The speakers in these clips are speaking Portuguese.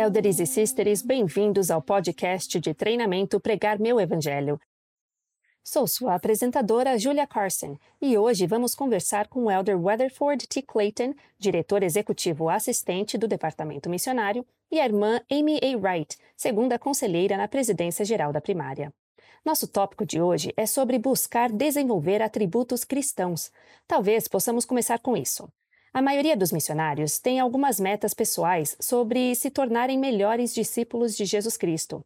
Elders e Sisters, bem-vindos ao podcast de treinamento Pregar Meu Evangelho. Sou sua apresentadora, Julia Carson, e hoje vamos conversar com o Elder Weatherford T. Clayton, diretor executivo assistente do Departamento Missionário, e a irmã Amy A. Wright, segunda conselheira na presidência geral da primária. Nosso tópico de hoje é sobre buscar desenvolver atributos cristãos. Talvez possamos começar com isso. A maioria dos missionários tem algumas metas pessoais sobre se tornarem melhores discípulos de Jesus Cristo.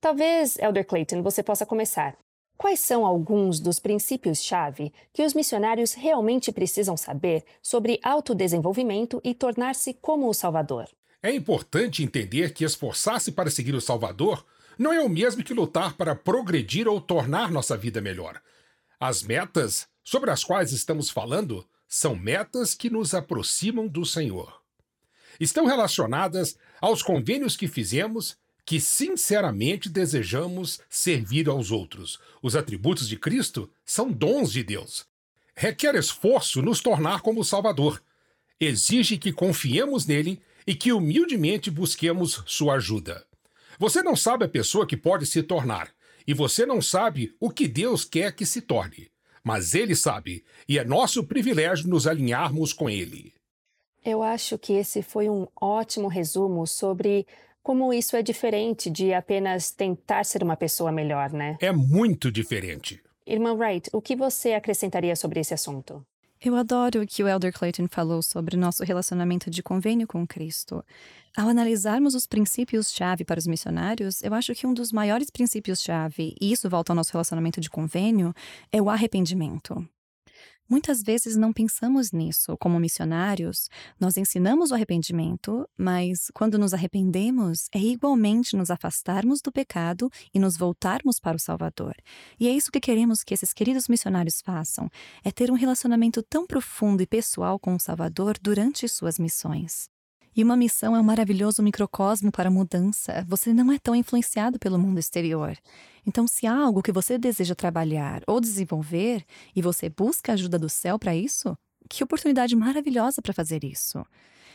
Talvez, Elder Clayton, você possa começar. Quais são alguns dos princípios-chave que os missionários realmente precisam saber sobre autodesenvolvimento e tornar-se como o Salvador? É importante entender que esforçar-se para seguir o Salvador não é o mesmo que lutar para progredir ou tornar nossa vida melhor. As metas sobre as quais estamos falando são metas que nos aproximam do Senhor. Estão relacionadas aos convênios que fizemos que sinceramente desejamos servir aos outros. Os atributos de Cristo são dons de Deus. Requer esforço nos tornar como Salvador. Exige que confiemos nele e que humildemente busquemos sua ajuda. Você não sabe a pessoa que pode se tornar, e você não sabe o que Deus quer que se torne mas ele sabe, e é nosso privilégio nos alinharmos com ele. Eu acho que esse foi um ótimo resumo sobre como isso é diferente de apenas tentar ser uma pessoa melhor, né? É muito diferente. Irmã Wright, o que você acrescentaria sobre esse assunto? Eu adoro o que o Elder Clayton falou sobre nosso relacionamento de convênio com Cristo. Ao analisarmos os princípios-chave para os missionários, eu acho que um dos maiores princípios-chave, e isso volta ao nosso relacionamento de convênio, é o arrependimento. Muitas vezes não pensamos nisso. Como missionários, nós ensinamos o arrependimento, mas quando nos arrependemos, é igualmente nos afastarmos do pecado e nos voltarmos para o Salvador. E é isso que queremos que esses queridos missionários façam: é ter um relacionamento tão profundo e pessoal com o Salvador durante suas missões. E uma missão é um maravilhoso microcosmo para mudança. Você não é tão influenciado pelo mundo exterior. Então, se há algo que você deseja trabalhar ou desenvolver e você busca a ajuda do céu para isso, que oportunidade maravilhosa para fazer isso.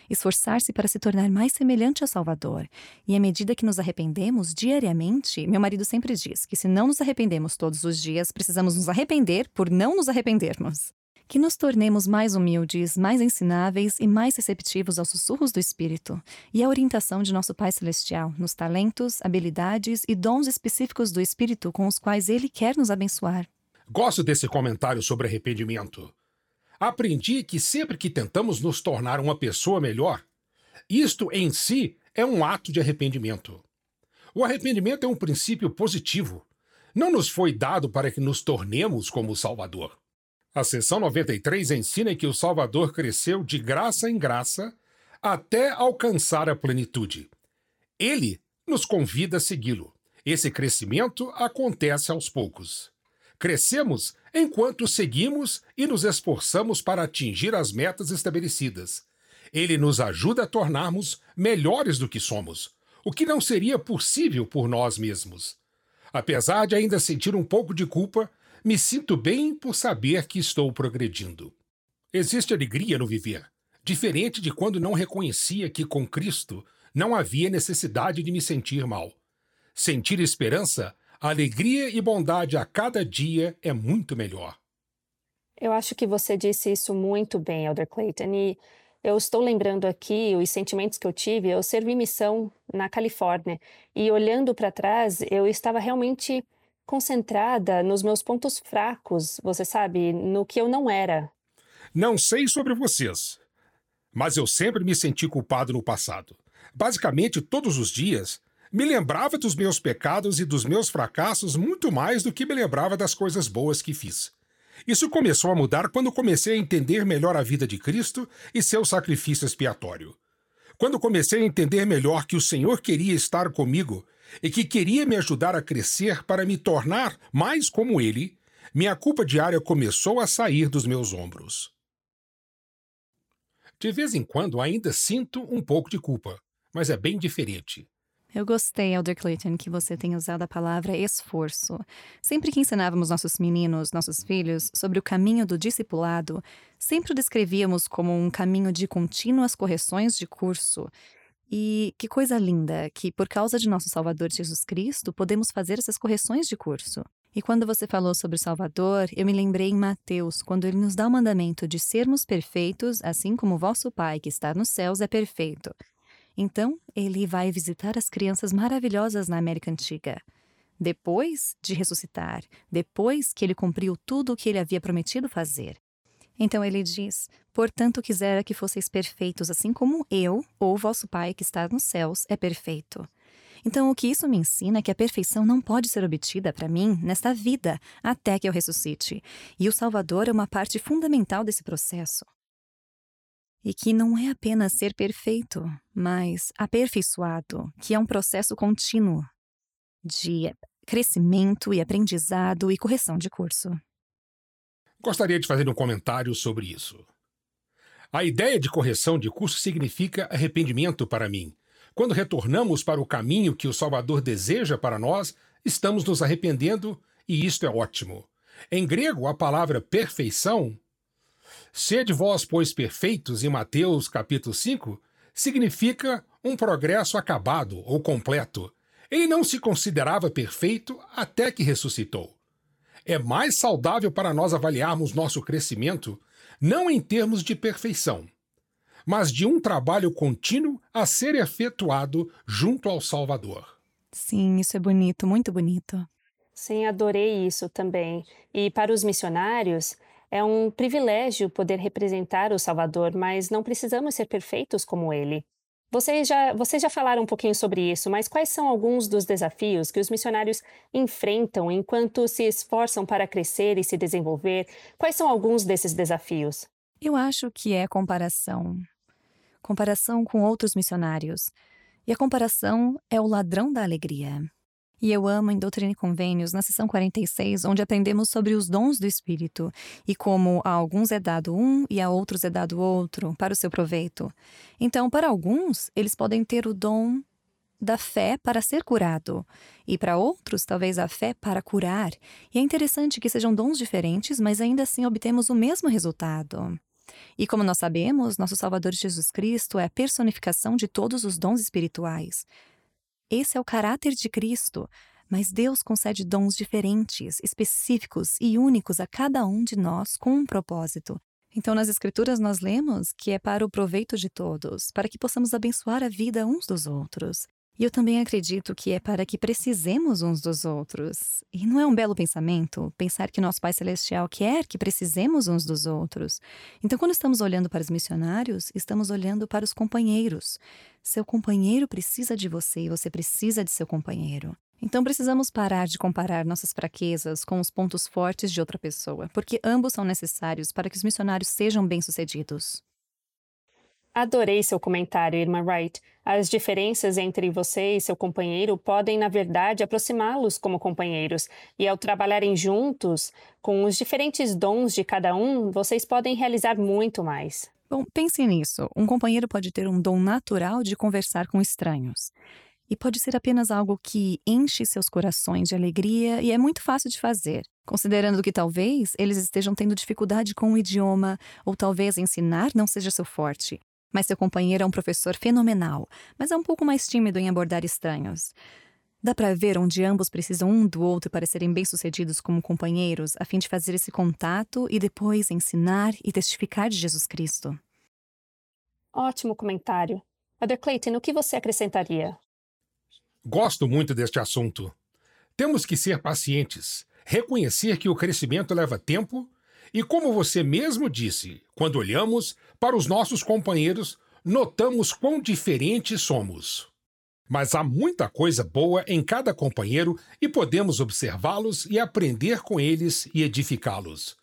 Esforçar-se para se tornar mais semelhante a Salvador. E à medida que nos arrependemos diariamente, meu marido sempre diz que se não nos arrependemos todos os dias, precisamos nos arrepender por não nos arrependermos que nos tornemos mais humildes, mais ensináveis e mais receptivos aos sussurros do Espírito e à orientação de nosso Pai Celestial nos talentos, habilidades e dons específicos do Espírito com os quais Ele quer nos abençoar. Gosto desse comentário sobre arrependimento. Aprendi que sempre que tentamos nos tornar uma pessoa melhor, isto em si é um ato de arrependimento. O arrependimento é um princípio positivo. Não nos foi dado para que nos tornemos como o Salvador. A seção 93 ensina que o Salvador cresceu de graça em graça até alcançar a plenitude. Ele nos convida a segui-lo. Esse crescimento acontece aos poucos. Crescemos enquanto seguimos e nos esforçamos para atingir as metas estabelecidas. Ele nos ajuda a tornarmos melhores do que somos, o que não seria possível por nós mesmos. Apesar de ainda sentir um pouco de culpa, me sinto bem por saber que estou progredindo. Existe alegria no viver, diferente de quando não reconhecia que com Cristo não havia necessidade de me sentir mal. Sentir esperança, alegria e bondade a cada dia é muito melhor. Eu acho que você disse isso muito bem, Elder Clayton, e eu estou lembrando aqui os sentimentos que eu tive. Eu servi missão na Califórnia e olhando para trás, eu estava realmente concentrada nos meus pontos fracos, você sabe, no que eu não era. Não sei sobre vocês, mas eu sempre me senti culpado no passado. Basicamente, todos os dias, me lembrava dos meus pecados e dos meus fracassos muito mais do que me lembrava das coisas boas que fiz. Isso começou a mudar quando comecei a entender melhor a vida de Cristo e seu sacrifício expiatório. Quando comecei a entender melhor que o Senhor queria estar comigo e que queria me ajudar a crescer para me tornar mais como ele, minha culpa diária começou a sair dos meus ombros. De vez em quando ainda sinto um pouco de culpa, mas é bem diferente. Eu gostei, Elder Clayton, que você tenha usado a palavra esforço. Sempre que ensinávamos nossos meninos, nossos filhos, sobre o caminho do discipulado, sempre o descrevíamos como um caminho de contínuas correções de curso E que coisa linda que, por causa de nosso Salvador Jesus Cristo, podemos fazer essas correções de curso. E quando você falou sobre o Salvador, eu me lembrei em Mateus, quando ele nos dá o mandamento de sermos perfeitos, assim como vosso Pai que está nos céus é perfeito. Então, ele vai visitar as crianças maravilhosas na América Antiga. Depois de ressuscitar, depois que ele cumpriu tudo o que ele havia prometido fazer. Então ele diz: Portanto, quisera que fosseis perfeitos, assim como eu, ou vosso Pai que está nos céus, é perfeito. Então, o que isso me ensina é que a perfeição não pode ser obtida para mim nesta vida, até que eu ressuscite. E o Salvador é uma parte fundamental desse processo. E que não é apenas ser perfeito, mas aperfeiçoado, que é um processo contínuo de crescimento e aprendizado e correção de curso. Gostaria de fazer um comentário sobre isso. A ideia de correção de curso significa arrependimento para mim. Quando retornamos para o caminho que o Salvador deseja para nós, estamos nos arrependendo e isto é ótimo. Em grego, a palavra perfeição, sede vós, pois, perfeitos, em Mateus capítulo 5, significa um progresso acabado ou completo. Ele não se considerava perfeito até que ressuscitou é mais saudável para nós avaliarmos nosso crescimento não em termos de perfeição, mas de um trabalho contínuo a ser efetuado junto ao Salvador. Sim, isso é bonito, muito bonito. Sim, adorei isso também. E para os missionários, é um privilégio poder representar o Salvador, mas não precisamos ser perfeitos como ele. Vocês já, vocês já falaram um pouquinho sobre isso, mas quais são alguns dos desafios que os missionários enfrentam enquanto se esforçam para crescer e se desenvolver? Quais são alguns desses desafios? Eu acho que é comparação. Comparação com outros missionários. E a comparação é o ladrão da alegria. E eu amo em Doutrina e Convênios, na sessão 46, onde aprendemos sobre os dons do Espírito e como a alguns é dado um e a outros é dado outro, para o seu proveito. Então, para alguns, eles podem ter o dom da fé para ser curado, e para outros, talvez a fé para curar. E é interessante que sejam dons diferentes, mas ainda assim obtemos o mesmo resultado. E como nós sabemos, nosso Salvador Jesus Cristo é a personificação de todos os dons espirituais. Esse é o caráter de Cristo, mas Deus concede dons diferentes, específicos e únicos a cada um de nós com um propósito. Então, nas Escrituras, nós lemos que é para o proveito de todos, para que possamos abençoar a vida uns dos outros. E eu também acredito que é para que precisemos uns dos outros. E não é um belo pensamento pensar que nosso Pai Celestial quer que precisemos uns dos outros. Então, quando estamos olhando para os missionários, estamos olhando para os companheiros. Seu companheiro precisa de você e você precisa de seu companheiro. Então precisamos parar de comparar nossas fraquezas com os pontos fortes de outra pessoa, porque ambos são necessários para que os missionários sejam bem-sucedidos. Adorei seu comentário, irmã Wright. As diferenças entre você e seu companheiro podem, na verdade, aproximá-los como companheiros, e ao trabalharem juntos, com os diferentes dons de cada um, vocês podem realizar muito mais. Bom, pense nisso. Um companheiro pode ter um dom natural de conversar com estranhos. E pode ser apenas algo que enche seus corações de alegria e é muito fácil de fazer, considerando que talvez eles estejam tendo dificuldade com o idioma, ou talvez ensinar não seja seu forte. Mas seu companheiro é um professor fenomenal, mas é um pouco mais tímido em abordar estranhos. Dá para ver onde ambos precisam um do outro para serem bem-sucedidos como companheiros, a fim de fazer esse contato e depois ensinar e testificar de Jesus Cristo. Ótimo comentário. Mother Clayton, o que você acrescentaria? Gosto muito deste assunto. Temos que ser pacientes, reconhecer que o crescimento leva tempo e, como você mesmo disse, quando olhamos para os nossos companheiros, notamos quão diferentes somos. Mas há muita coisa boa em cada companheiro e podemos observá-los e aprender com eles e edificá-los.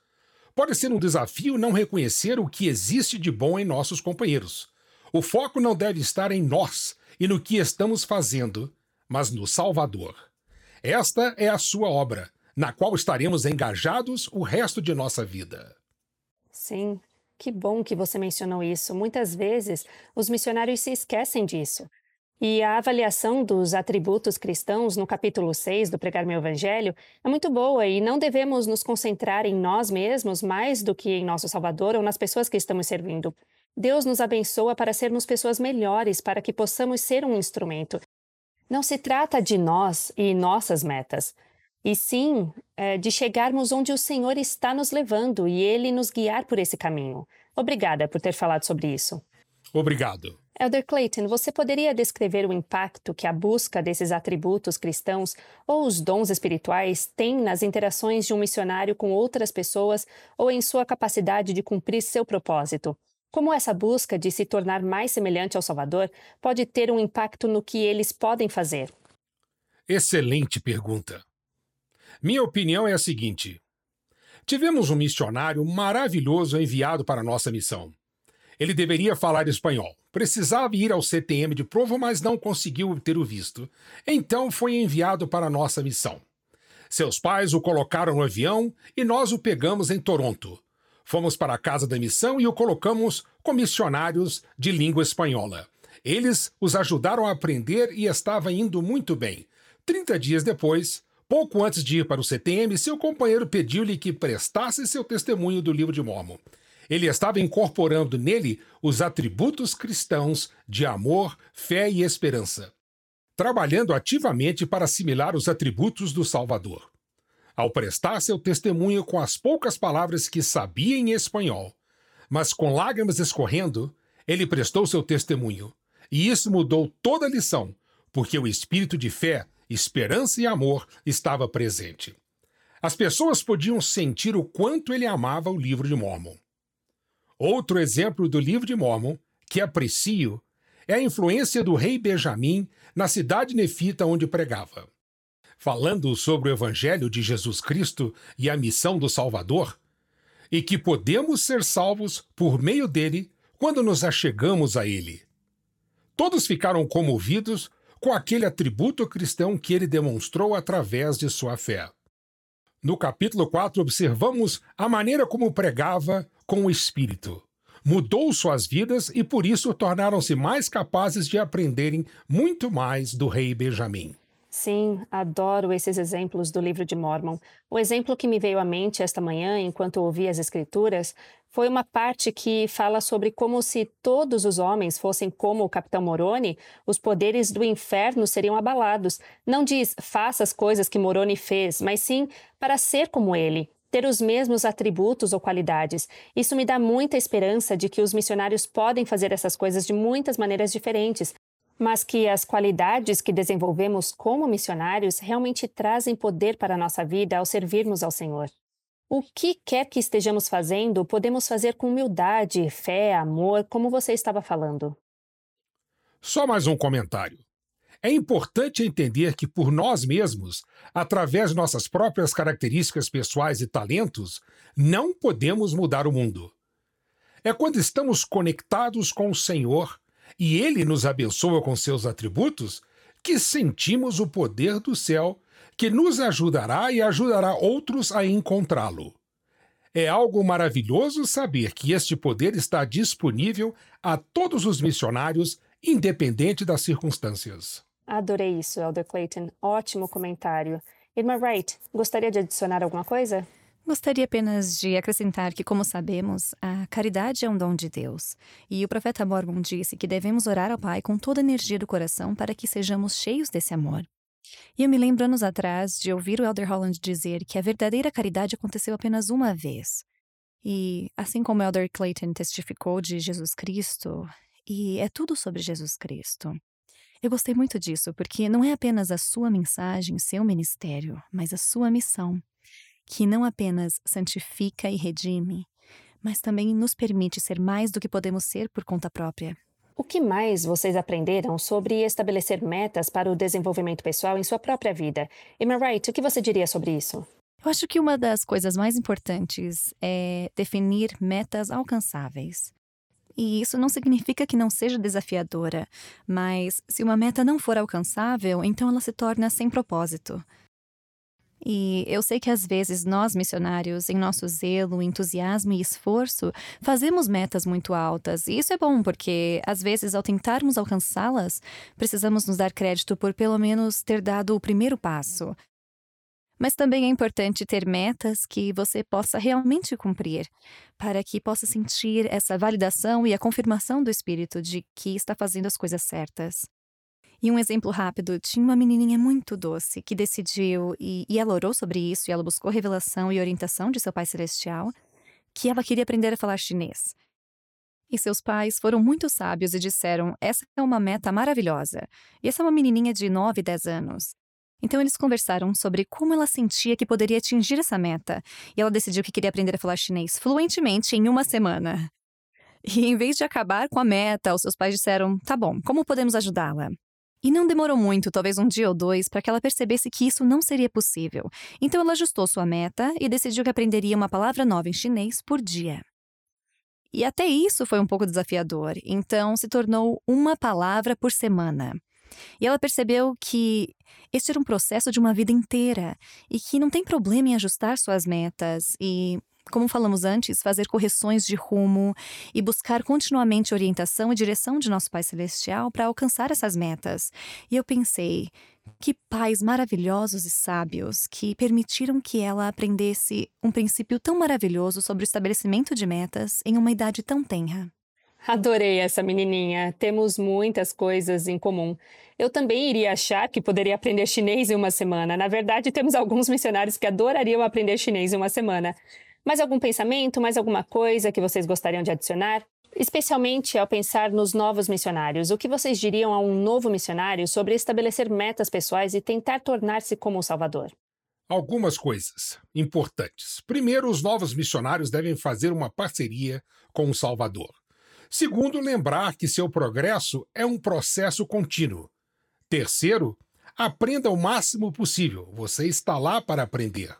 Pode ser um desafio não reconhecer o que existe de bom em nossos companheiros. O foco não deve estar em nós e no que estamos fazendo, mas no Salvador. Esta é a sua obra na qual estaremos engajados o resto de nossa vida. Sim, que bom que você mencionou isso. Muitas vezes os missionários se esquecem disso. E a avaliação dos atributos cristãos no capítulo 6 do Pregar Meu Evangelho é muito boa e não devemos nos concentrar em nós mesmos mais do que em nosso Salvador ou nas pessoas que estamos servindo. Deus nos abençoa para sermos pessoas melhores, para que possamos ser um instrumento. Não se trata de nós e nossas metas, e sim é, de chegarmos onde o Senhor está nos levando e Ele nos guiar por esse caminho. Obrigada por ter falado sobre isso. Obrigado. Elder Clayton, você poderia descrever o impacto que a busca desses atributos cristãos ou os dons espirituais tem nas interações de um missionário com outras pessoas ou em sua capacidade de cumprir seu propósito? Como essa busca de se tornar mais semelhante ao Salvador pode ter um impacto no que eles podem fazer? Excelente pergunta. Minha opinião é a seguinte: tivemos um missionário maravilhoso enviado para nossa missão. Ele deveria falar espanhol. Precisava ir ao CTM de prova, mas não conseguiu obter o visto. Então foi enviado para nossa missão. Seus pais o colocaram no avião e nós o pegamos em Toronto. Fomos para a casa da missão e o colocamos com missionários de língua espanhola. Eles os ajudaram a aprender e estava indo muito bem. Trinta dias depois, pouco antes de ir para o CTM, seu companheiro pediu-lhe que prestasse seu testemunho do livro de Mormon. Ele estava incorporando nele os atributos cristãos de amor, fé e esperança, trabalhando ativamente para assimilar os atributos do Salvador. Ao prestar seu testemunho com as poucas palavras que sabia em espanhol, mas com lágrimas escorrendo, ele prestou seu testemunho. E isso mudou toda a lição, porque o espírito de fé, esperança e amor estava presente. As pessoas podiam sentir o quanto ele amava o livro de Mormon. Outro exemplo do livro de Mormon, que aprecio, é a influência do rei Benjamim na cidade nefita onde pregava. Falando sobre o Evangelho de Jesus Cristo e a missão do Salvador, e que podemos ser salvos por meio dele quando nos achegamos a ele. Todos ficaram comovidos com aquele atributo cristão que ele demonstrou através de sua fé. No capítulo 4, observamos a maneira como pregava com o Espírito. Mudou suas vidas e por isso tornaram-se mais capazes de aprenderem muito mais do rei Benjamim. Sim, adoro esses exemplos do livro de Mormon. O exemplo que me veio à mente esta manhã, enquanto ouvi as Escrituras, foi uma parte que fala sobre como se todos os homens fossem como o capitão Moroni, os poderes do inferno seriam abalados. Não diz faça as coisas que Moroni fez, mas sim para ser como ele, ter os mesmos atributos ou qualidades. Isso me dá muita esperança de que os missionários podem fazer essas coisas de muitas maneiras diferentes, mas que as qualidades que desenvolvemos como missionários realmente trazem poder para a nossa vida ao servirmos ao Senhor. O que quer que estejamos fazendo, podemos fazer com humildade, fé, amor, como você estava falando. Só mais um comentário. É importante entender que, por nós mesmos, através de nossas próprias características pessoais e talentos, não podemos mudar o mundo. É quando estamos conectados com o Senhor e ele nos abençoa com seus atributos, que sentimos o poder do céu que nos ajudará e ajudará outros a encontrá-lo. É algo maravilhoso saber que este poder está disponível a todos os missionários, independente das circunstâncias. Adorei isso, Elder Clayton. Ótimo comentário. Irmã Wright, gostaria de adicionar alguma coisa? Gostaria apenas de acrescentar que, como sabemos, a caridade é um dom de Deus. E o profeta Mormon disse que devemos orar ao Pai com toda a energia do coração para que sejamos cheios desse amor. E eu me lembro anos atrás de ouvir o Elder Holland dizer que a verdadeira caridade aconteceu apenas uma vez. E, assim como Elder Clayton testificou de Jesus Cristo, e é tudo sobre Jesus Cristo. Eu gostei muito disso, porque não é apenas a sua mensagem, seu ministério, mas a sua missão que não apenas santifica e redime, mas também nos permite ser mais do que podemos ser por conta própria. O que mais vocês aprenderam sobre estabelecer metas para o desenvolvimento pessoal em sua própria vida? Emma Wright, o que você diria sobre isso? Eu acho que uma das coisas mais importantes é definir metas alcançáveis. E isso não significa que não seja desafiadora, mas se uma meta não for alcançável, então ela se torna sem propósito. E eu sei que às vezes nós, missionários, em nosso zelo, entusiasmo e esforço, fazemos metas muito altas. E isso é bom, porque às vezes, ao tentarmos alcançá-las, precisamos nos dar crédito por pelo menos ter dado o primeiro passo. Mas também é importante ter metas que você possa realmente cumprir, para que possa sentir essa validação e a confirmação do espírito de que está fazendo as coisas certas. E um exemplo rápido: tinha uma menininha muito doce que decidiu, e, e ela orou sobre isso, e ela buscou revelação e orientação de seu Pai Celestial, que ela queria aprender a falar chinês. E seus pais foram muito sábios e disseram: essa é uma meta maravilhosa. E essa é uma menininha de 9, 10 anos. Então eles conversaram sobre como ela sentia que poderia atingir essa meta, e ela decidiu que queria aprender a falar chinês fluentemente em uma semana. E em vez de acabar com a meta, os seus pais disseram: tá bom, como podemos ajudá-la? E não demorou muito, talvez um dia ou dois, para que ela percebesse que isso não seria possível. Então ela ajustou sua meta e decidiu que aprenderia uma palavra nova em chinês por dia. E até isso foi um pouco desafiador, então se tornou uma palavra por semana. E ela percebeu que este era um processo de uma vida inteira e que não tem problema em ajustar suas metas e, como falamos antes, fazer correções de rumo e buscar continuamente orientação e direção de nosso Pai Celestial para alcançar essas metas. E eu pensei, que pais maravilhosos e sábios que permitiram que ela aprendesse um princípio tão maravilhoso sobre o estabelecimento de metas em uma idade tão tenra. Adorei essa menininha. Temos muitas coisas em comum. Eu também iria achar que poderia aprender chinês em uma semana. Na verdade, temos alguns missionários que adorariam aprender chinês em uma semana. Mais algum pensamento, mais alguma coisa que vocês gostariam de adicionar? Especialmente ao pensar nos novos missionários, o que vocês diriam a um novo missionário sobre estabelecer metas pessoais e tentar tornar-se como o Salvador? Algumas coisas importantes. Primeiro, os novos missionários devem fazer uma parceria com o Salvador. Segundo, lembrar que seu progresso é um processo contínuo. Terceiro, aprenda o máximo possível. Você está lá para aprender.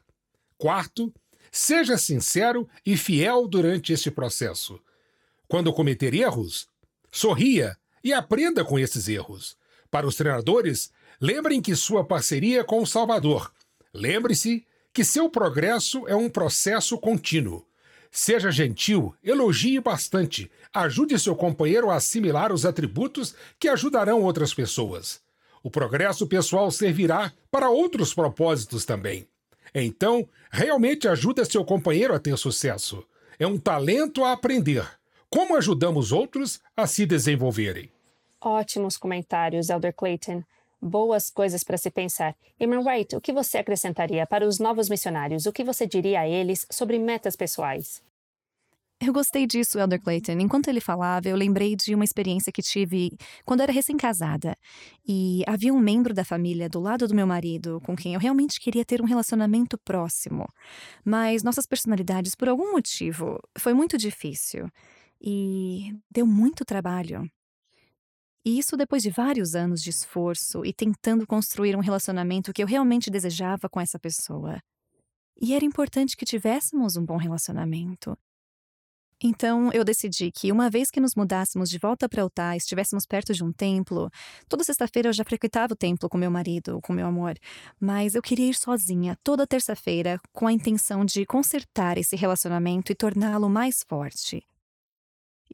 Quarto, seja sincero e fiel durante este processo. Quando cometer erros, sorria e aprenda com esses erros. Para os treinadores, lembrem que sua parceria com o Salvador. Lembre-se que seu progresso é um processo contínuo. Seja gentil, elogie bastante, ajude seu companheiro a assimilar os atributos que ajudarão outras pessoas. O progresso pessoal servirá para outros propósitos também. Então, realmente ajuda seu companheiro a ter sucesso. É um talento a aprender. Como ajudamos outros a se desenvolverem? Ótimos comentários, Elder Clayton. Boas coisas para se pensar. Irmã Wright, o que você acrescentaria para os novos missionários? O que você diria a eles sobre metas pessoais? Eu gostei disso, Elder Clayton. Enquanto ele falava, eu lembrei de uma experiência que tive quando era recém-casada. E havia um membro da família do lado do meu marido com quem eu realmente queria ter um relacionamento próximo. Mas nossas personalidades, por algum motivo, foi muito difícil. E deu muito trabalho. E isso depois de vários anos de esforço e tentando construir um relacionamento que eu realmente desejava com essa pessoa. E era importante que tivéssemos um bom relacionamento. Então eu decidi que, uma vez que nos mudássemos de volta para Utah estivéssemos perto de um templo, toda sexta-feira eu já frequentava o templo com meu marido, com meu amor, mas eu queria ir sozinha toda terça-feira com a intenção de consertar esse relacionamento e torná-lo mais forte.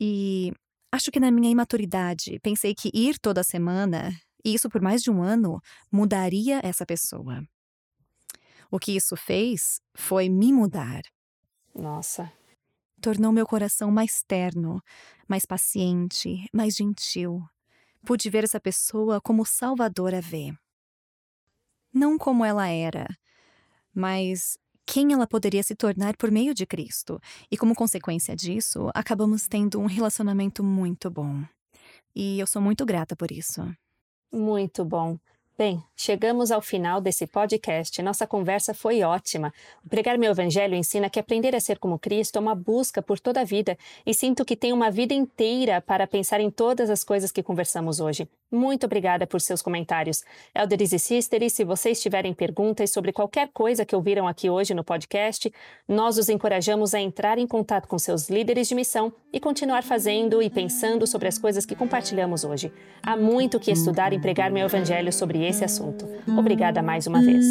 E acho que na minha imaturidade pensei que ir toda semana, e isso por mais de um ano, mudaria essa pessoa. O que isso fez foi me mudar. Nossa tornou meu coração mais terno, mais paciente, mais gentil. Pude ver essa pessoa como Salvador a vê. Não como ela era, mas quem ela poderia se tornar por meio de Cristo. E como consequência disso, acabamos tendo um relacionamento muito bom. E eu sou muito grata por isso. Muito bom. Bem, chegamos ao final desse podcast. Nossa conversa foi ótima. O Pregar Meu Evangelho ensina que aprender a ser como Cristo é uma busca por toda a vida e sinto que tenho uma vida inteira para pensar em todas as coisas que conversamos hoje. Muito obrigada por seus comentários. Elders e Sisters, se vocês tiverem perguntas sobre qualquer coisa que ouviram aqui hoje no podcast, nós os encorajamos a entrar em contato com seus líderes de missão e continuar fazendo e pensando sobre as coisas que compartilhamos hoje. Há muito que estudar em Pregar Meu Evangelho sobre esse assunto. Obrigada mais uma vez.